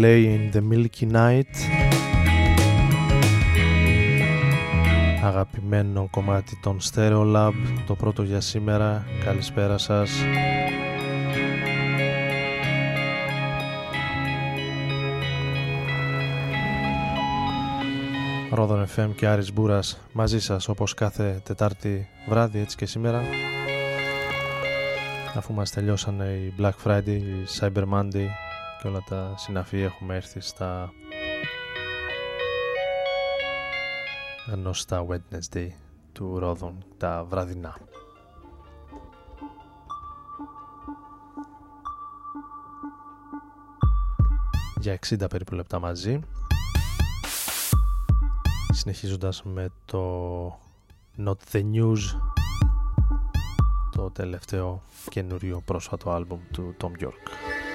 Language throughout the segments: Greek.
Come and Play in the Milky Night. Αγαπημένο κομμάτι των Stereo Lab Το πρώτο για σήμερα. Καλησπέρα σας. Ρόδον FM και Άρης Μπούρας μαζί σας όπως κάθε Τετάρτη βράδυ έτσι και σήμερα. Αφού μας τελειώσανε η Black Friday, η Cyber Monday και όλα τα συναφή έχουμε έρθει στα γνωστά Wednesday του Ρόδων τα βραδινά. Για 60 περίπου λεπτά μαζί συνεχίζοντας με το Not The News το τελευταίο καινούριο πρόσφατο άλμπουμ του Tom York.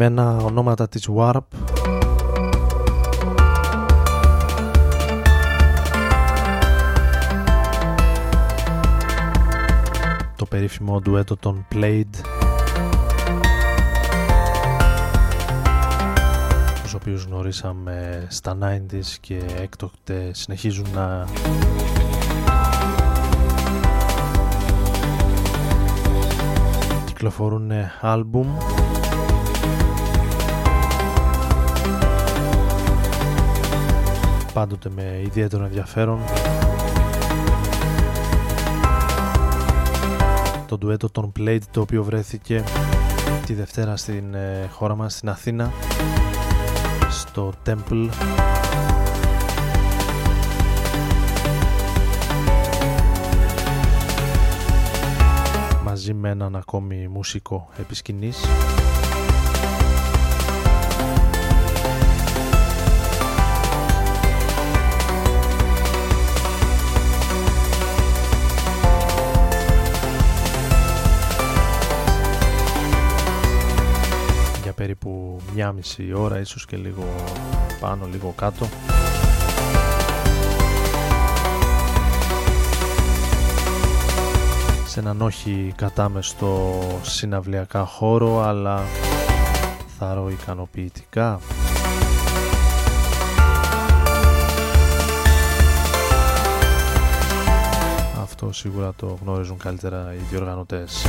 Αγαπημένα ονόματα της Warp. Το περίφημο ντουέτο των Played. Τους οποίους γνωρίσαμε στα 90s και έκτοτε συνεχίζουν να κυκλοφορούν άλμπουμ πάντοτε με ιδιαίτερο ενδιαφέρον. Το ντουέτο των Played το οποίο βρέθηκε τη Δευτέρα στην ε, χώρα μας στην Αθήνα στο Temple. Μαζί με έναν ακόμη μουσικό επισκηνής 1,5 ώρα ίσως και λίγο πάνω, λίγο κάτω. Σε έναν όχι κατάμεστο συναυλιακά χώρο, αλλά θαρό ικανοποιητικά. Αυτό σίγουρα το γνώριζουν καλύτερα οι διοργανωτές.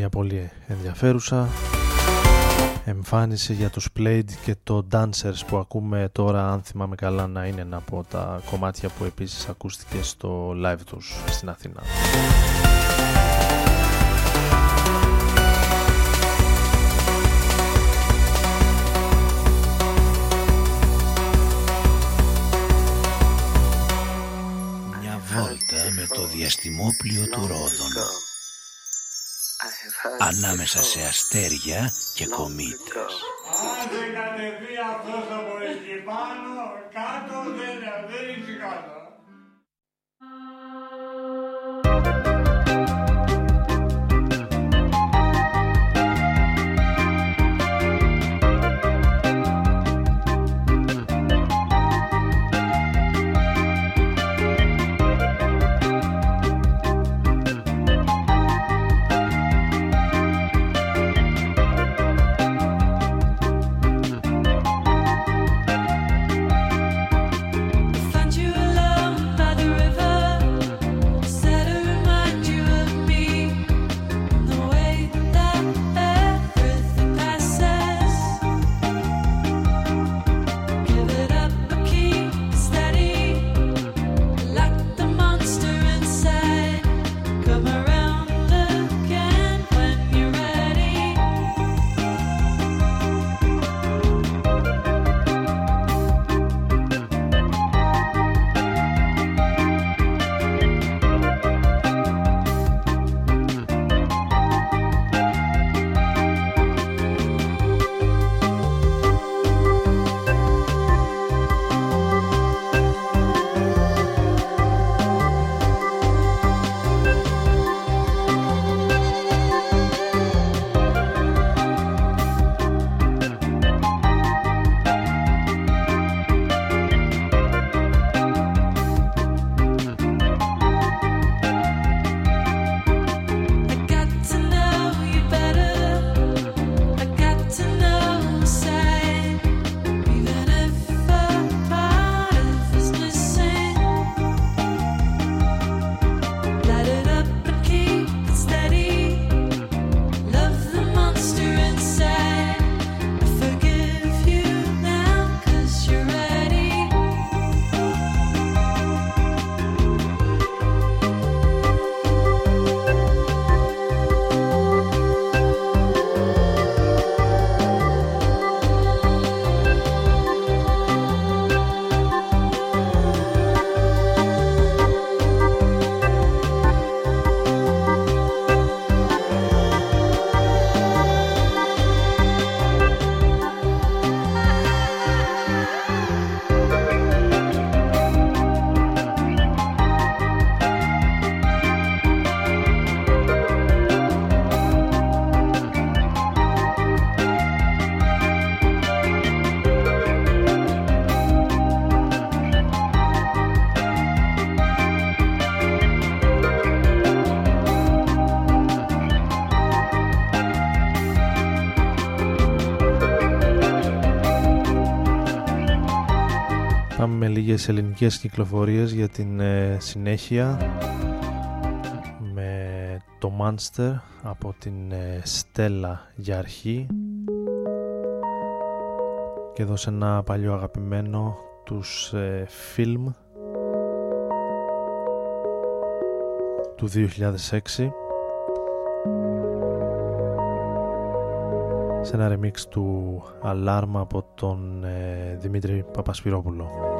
Μια πολύ ενδιαφέρουσα εμφάνιση για τους Played και το Dancers που ακούμε τώρα αν θυμάμαι καλά να είναι ένα από τα κομμάτια που επίσης ακούστηκε στο live τους στην Αθήνα. Μια βόλτα με το διαστημόπλιο του Ρόδων ανάμεσα σε αστέρια και κομήτες. Αν δεν κατεβεί αυτός από εκεί πάνω, κάτω δεν, δεν έχει κάτω. Τις ελληνικές κυκλοφορίες για την ε, συνέχεια με το Monster από την ε, Στέλλα για αρχή και εδώ σε ένα παλιό αγαπημένο τους ε, φιλμ του 2006 σε ένα remix του Alarm από τον ε, Δημήτρη Παπασπυρόπουλο.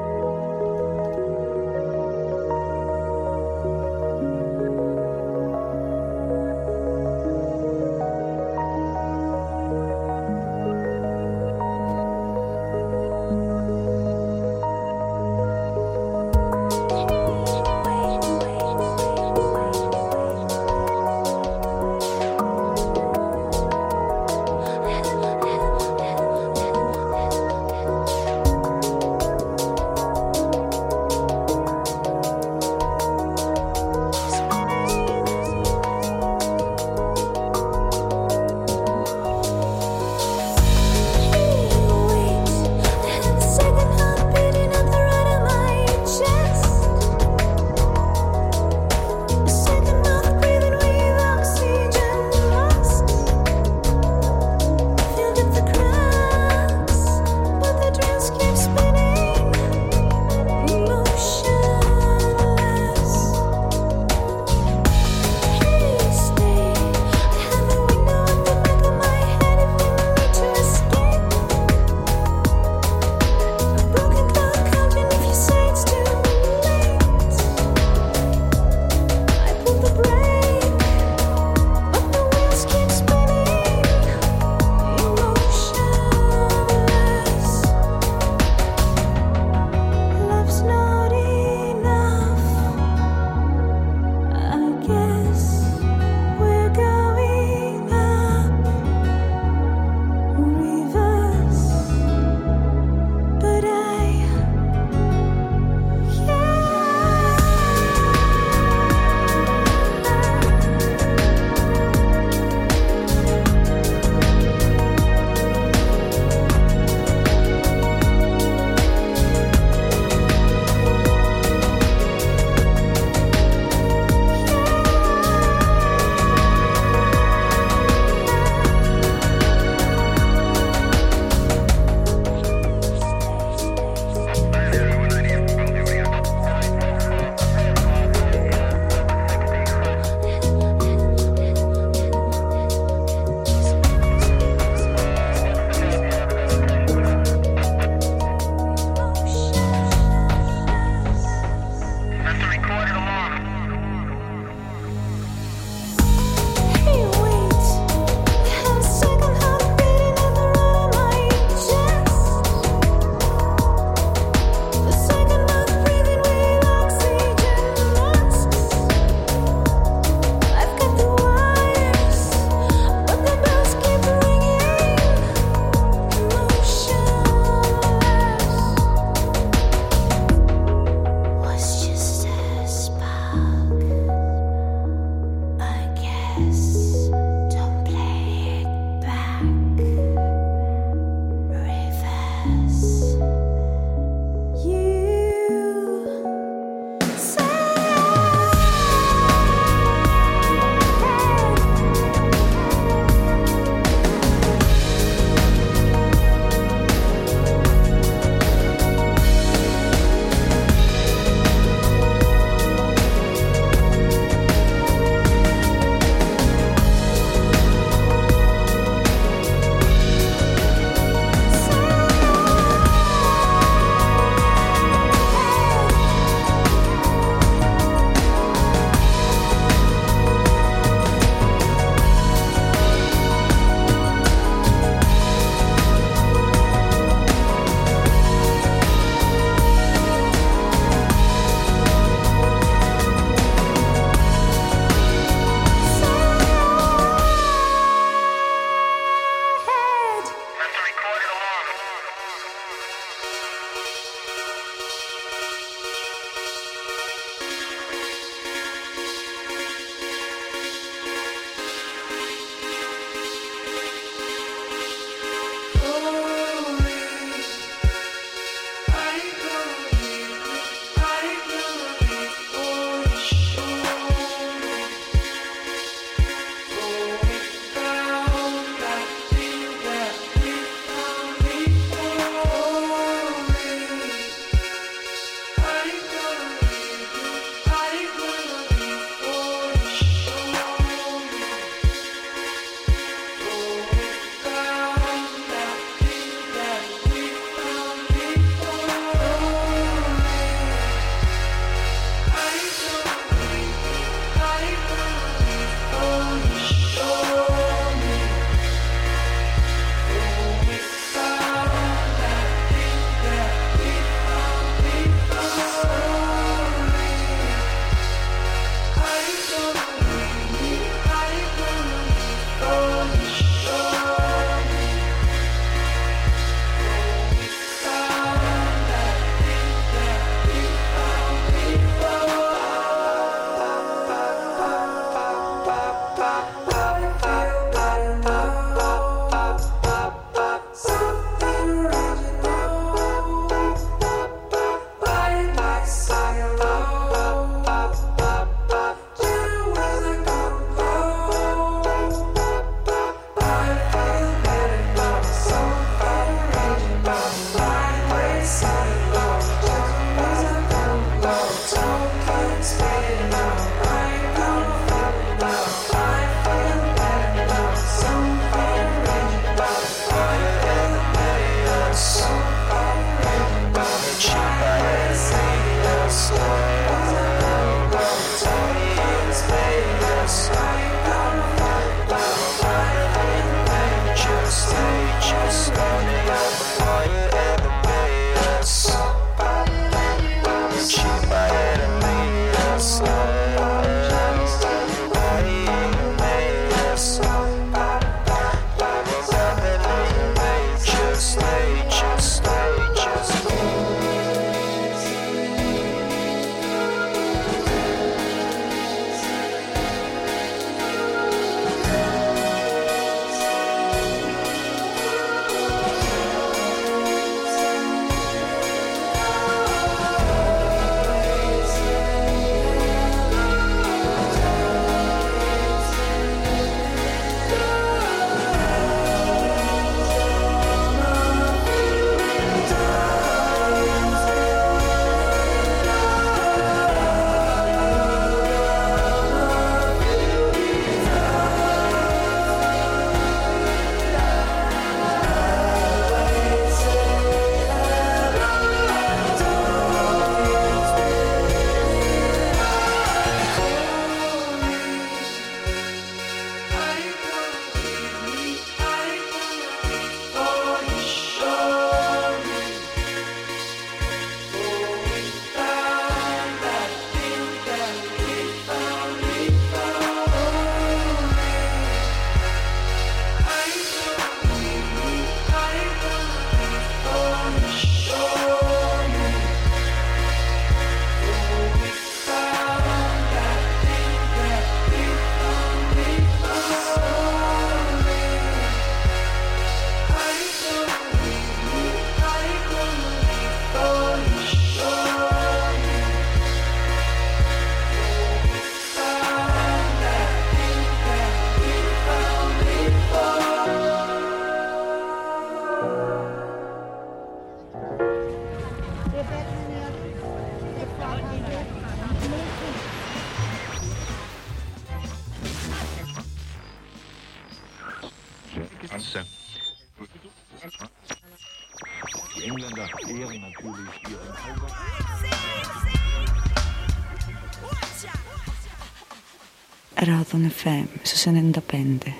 Radon FM su 95.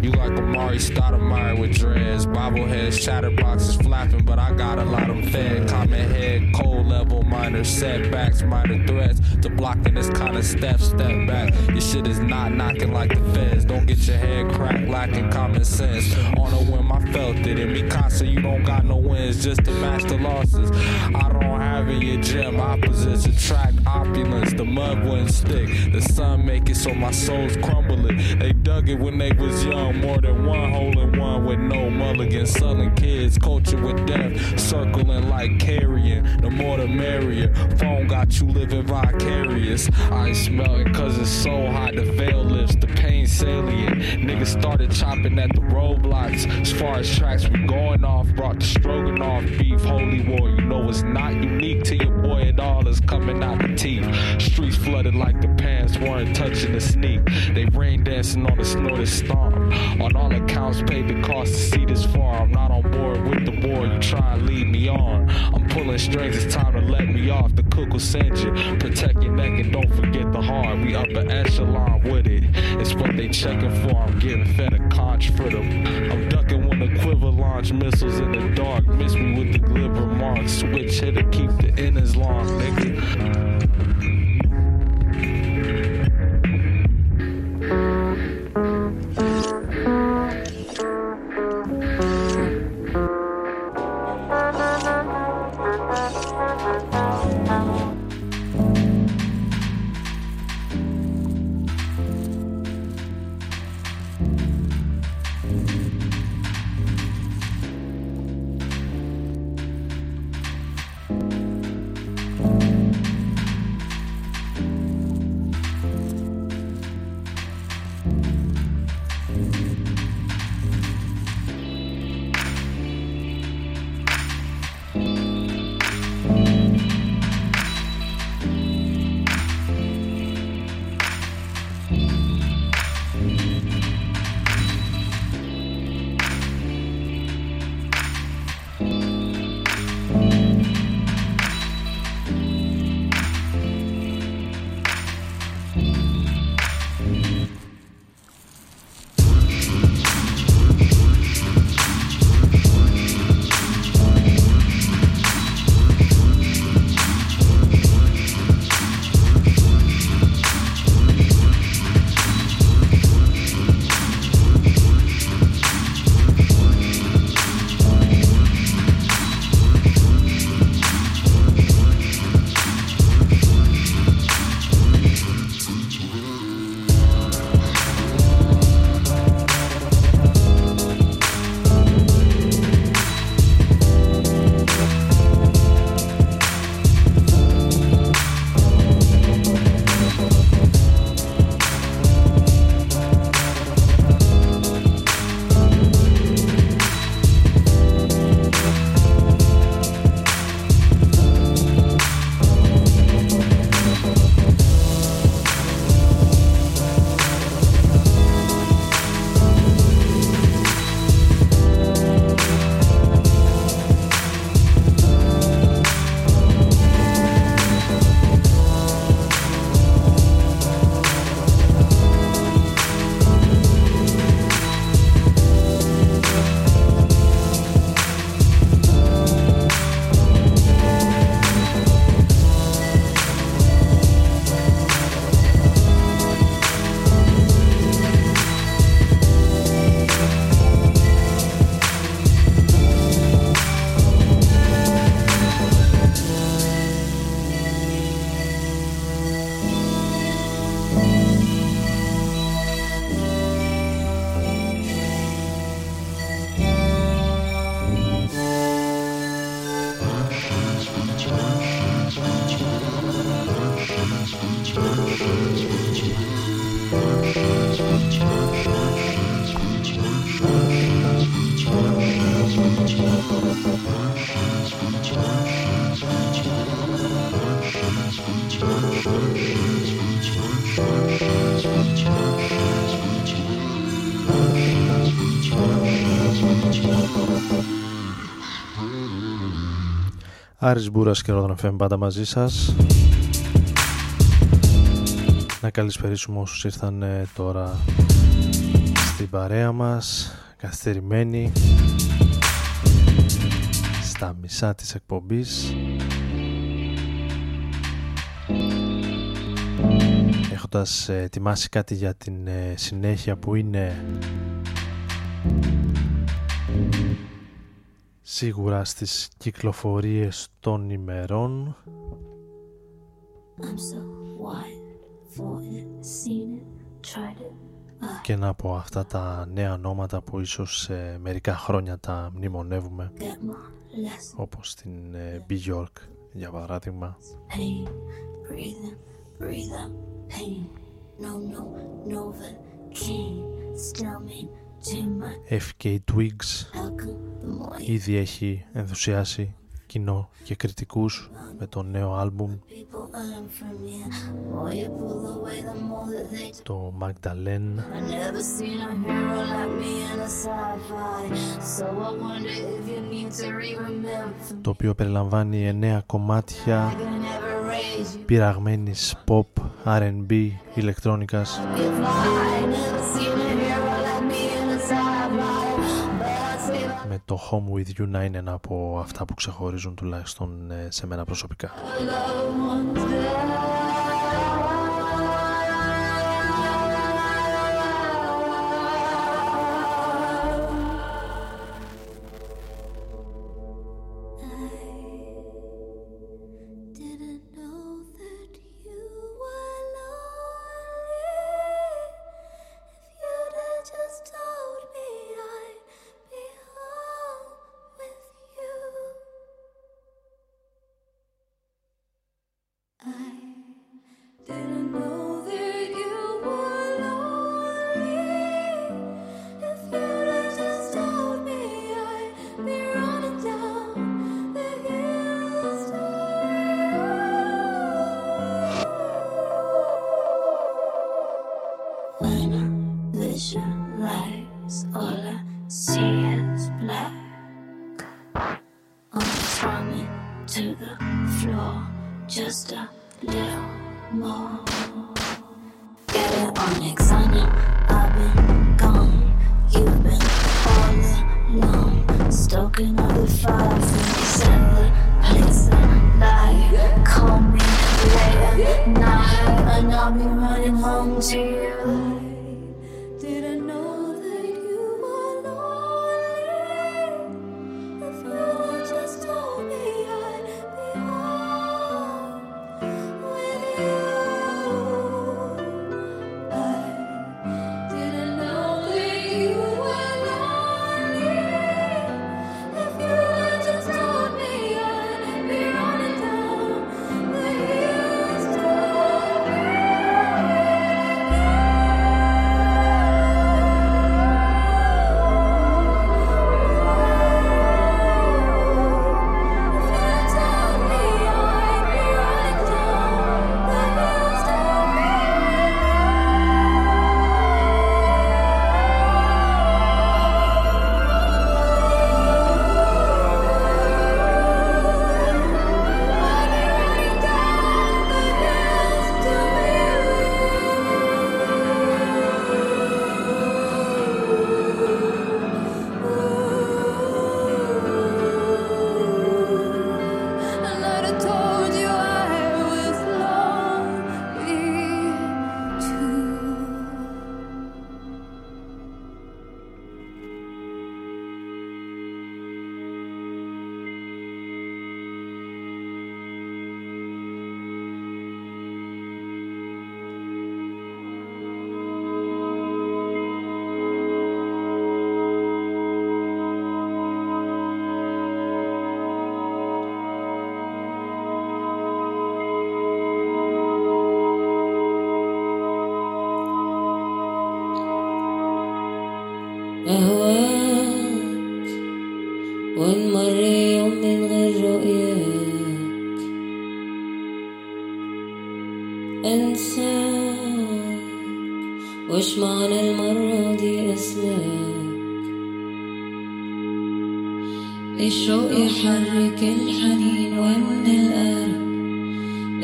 You like Amari Stoudemire with dreads, bobbleheads, chatterboxes flapping, but I got a lot of fed. Comment head, cold level, minor setbacks, minor threats to blocking this kind of step, step back. Your shit is not knocking like the feds. Don't get your head cracked, lacking common sense. On a whim, I felt it. In Mikasa, you don't got no wins, just to match the losses. I don't have in your gym, opposites attract opulence. The mud wouldn't stick, the sun make it so my soul's crumbling. They dug it when they was young, more than one hole in one with no mulligan. Selling kids, culture with death, circling like carrion. The more the merrier. Phone got you living vicarious. Ice melting cause it's so hot, the veil lifts, the pain salient. Niggas started chopping at the roadblocks. As far as tracks we going off, brought the stroganoff beef, holy war. You know it's not unique to your boy at all, it's coming out teeth. Streets flooded like the pants weren't touching the sneak. They rain dancing on the snorted stomp. On all accounts, paid the cost to see this far. I'm not on board with the war, you try and lead me on. I'm pulling strings, it's time to let me off. The cook will send you. Protect your neck and don't forget the heart. We upper echelon with it. It's what they checking for. I'm getting fed a conch for them. I'm ducking when the quiver launch missiles in the dark. Miss me with the glimmer marks. Switch hitter, keep the inners long, nigga. Άρης Μπούρας και Ρόδον FM πάντα μαζί σας. Να καλησπερίσουμε όσους ήρθαν ε, τώρα στην παρέα μας καθυστερημένοι στα μισά της εκπομπής. Έχοντας ε, ετοιμάσει κάτι για την ε, συνέχεια που είναι σίγουρα στις κυκλοφορίες των ημερών. Και να από αυτά τα νέα ονόματα που ίσως σε μερικά χρόνια τα μνημονεύουμε. Όπως την Bjork για παράδειγμα FK Twigs. Ήδη έχει ενθουσιάσει κοινό και κριτικούς με το νέο άλμπουμ. Το Magdalene. Το οποίο περιλαμβάνει εννέα κομμάτια πειραγμένης pop, R&B, ηλεκτρόνικας με το Home With You να είναι ένα από αυτά που ξεχωρίζουν τουλάχιστον ε, σε μένα προσωπικά.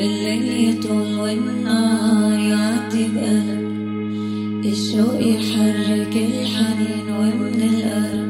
الليل يطول والنهار يعدي بقلب الشوق يحرك الحنين ومن القلب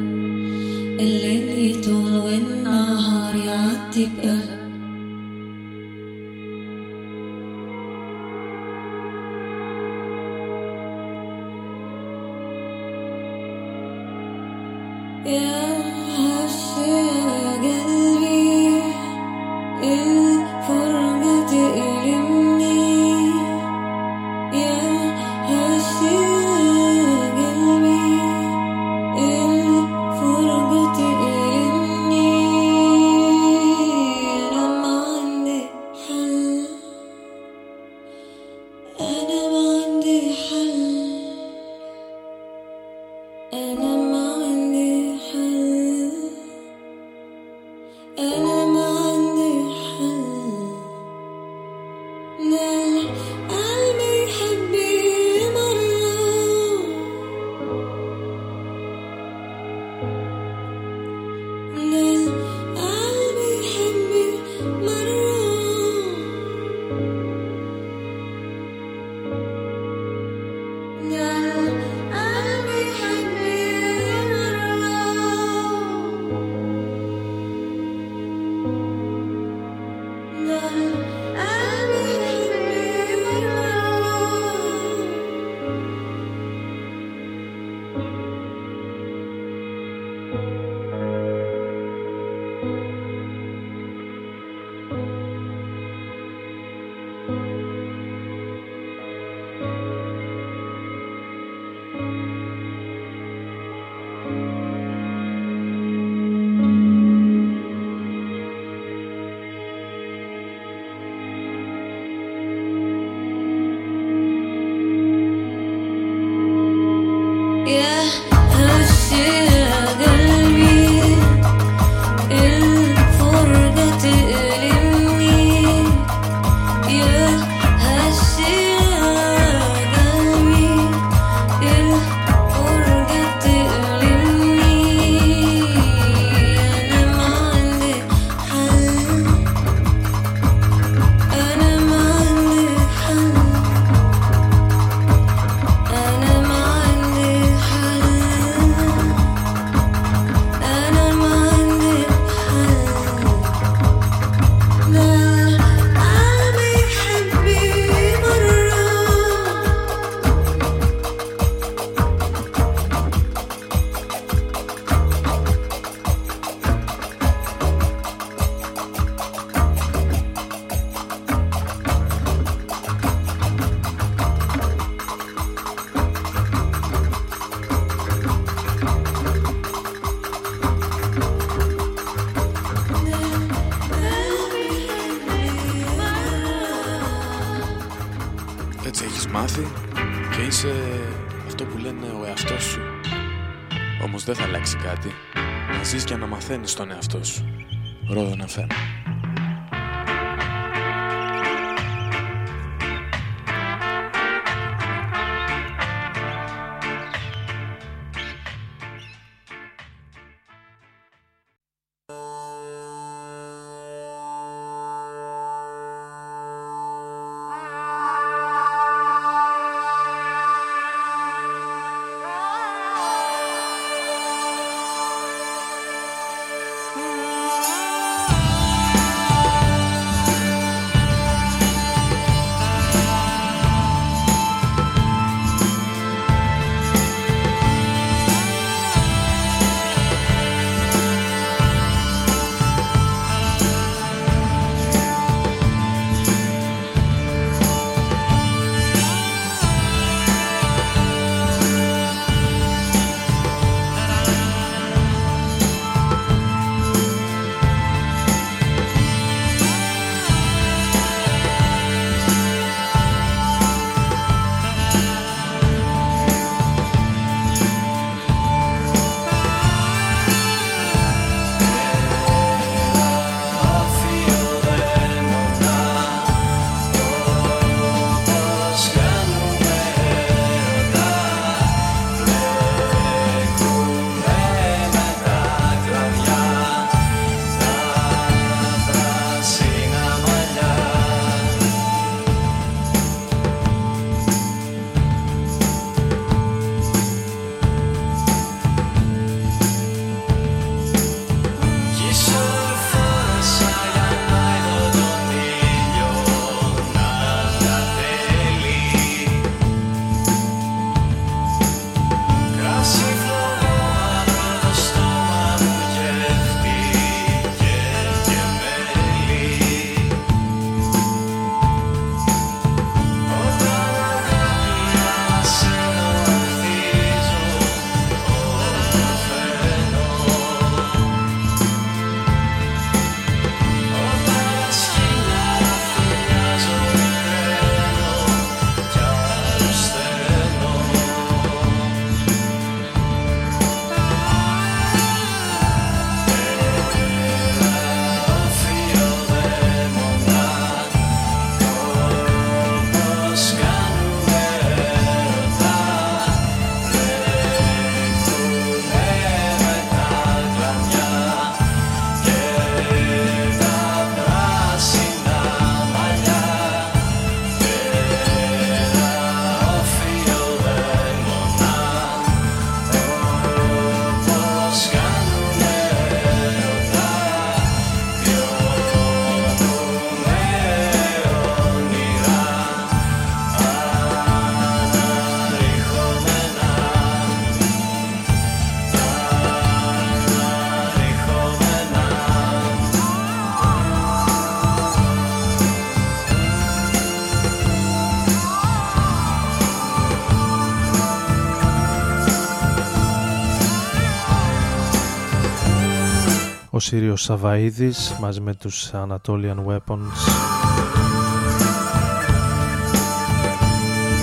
Σύριος Σαβαΐδης μαζί με τους Anatolian Weapons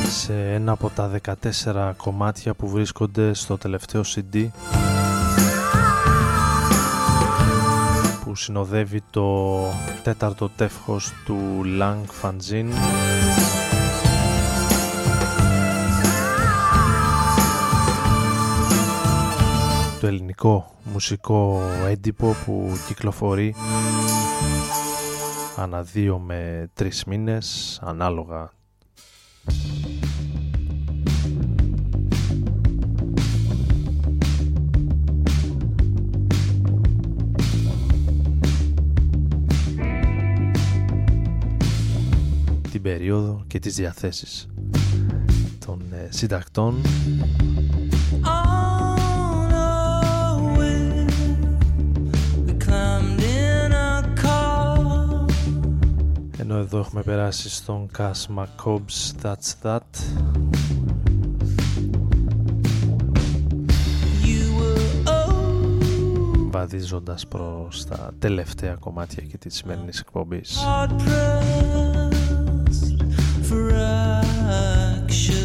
σε ένα από τα 14 κομμάτια που βρίσκονται στο τελευταίο CD που συνοδεύει το τέταρτο τεύχος του Lang Fanzine το ελληνικό μουσικό έντυπο που κυκλοφορεί ανά δύο με τρεις μήνες ανάλογα. Την περίοδο και τις διαθέσεις των ε, συντακτών ενώ εδώ έχουμε περάσει στον Cass McCobb's That's That βαδίζοντας προς τα τελευταία κομμάτια και της σημερινής εκπομπής. You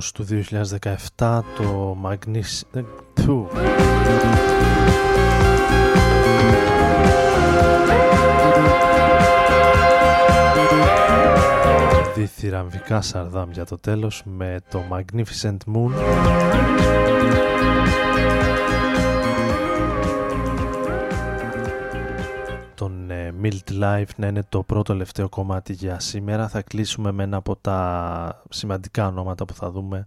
Ανακοίνωση του 2017 το Magnis... Του. Διθυραμβικά σαρδάμ για το τέλος με το Magnificent Moon τον ε, Mild Life να είναι το πρώτο τελευταίο κομμάτι για σήμερα. Θα κλείσουμε με ένα από τα σημαντικά ονόματα που θα δούμε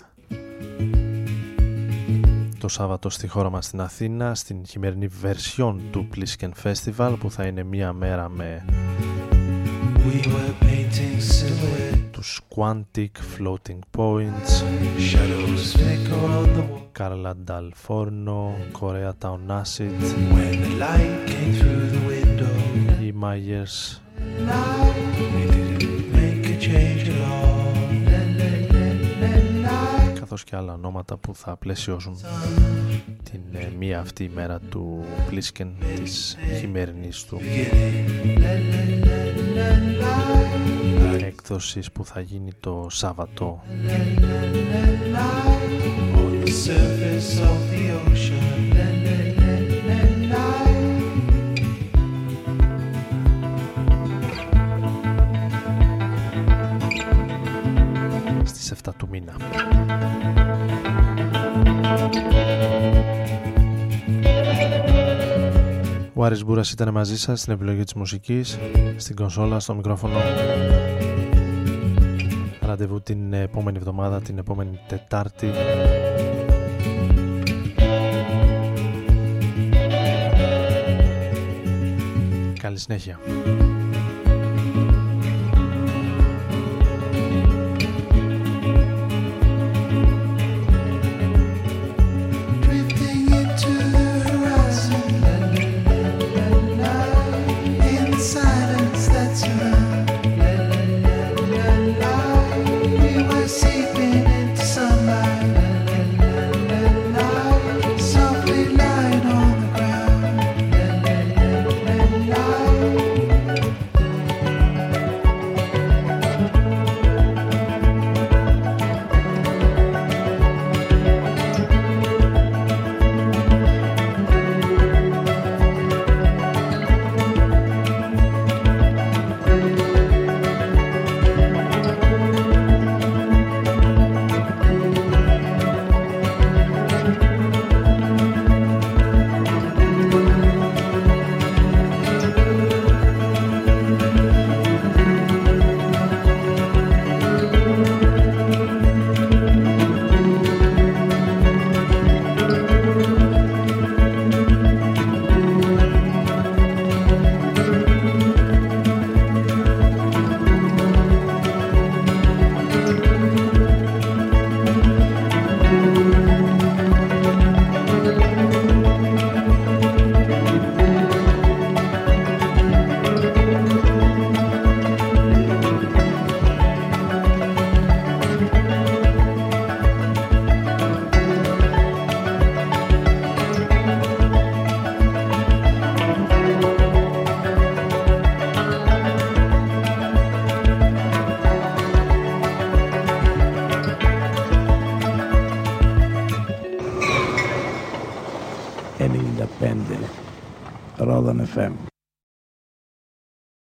το Σάββατο στη χώρα μας στην Αθήνα στην χειμερινή version του Plisken Festival που θα είναι μία μέρα με τους Quantic Floating Points Carla Dal Forno Korea Town Acid. Οι Myers καθώς και άλλα ονόματα που θα πλαισιώσουν την ε, μία αυτή ημέρα του Plisken της χειμερινής του. Έκδοσης που θα γίνει το Σάββατο. Στις 7 του μήνα. Ο Άρης Μπούρας ήταν μαζί σας στην επιλογή της μουσικής, στην κονσόλα, στο μικρόφωνο. Ραντεβού την επόμενη εβδομάδα, την επόμενη Τετάρτη. Καλή συνέχεια.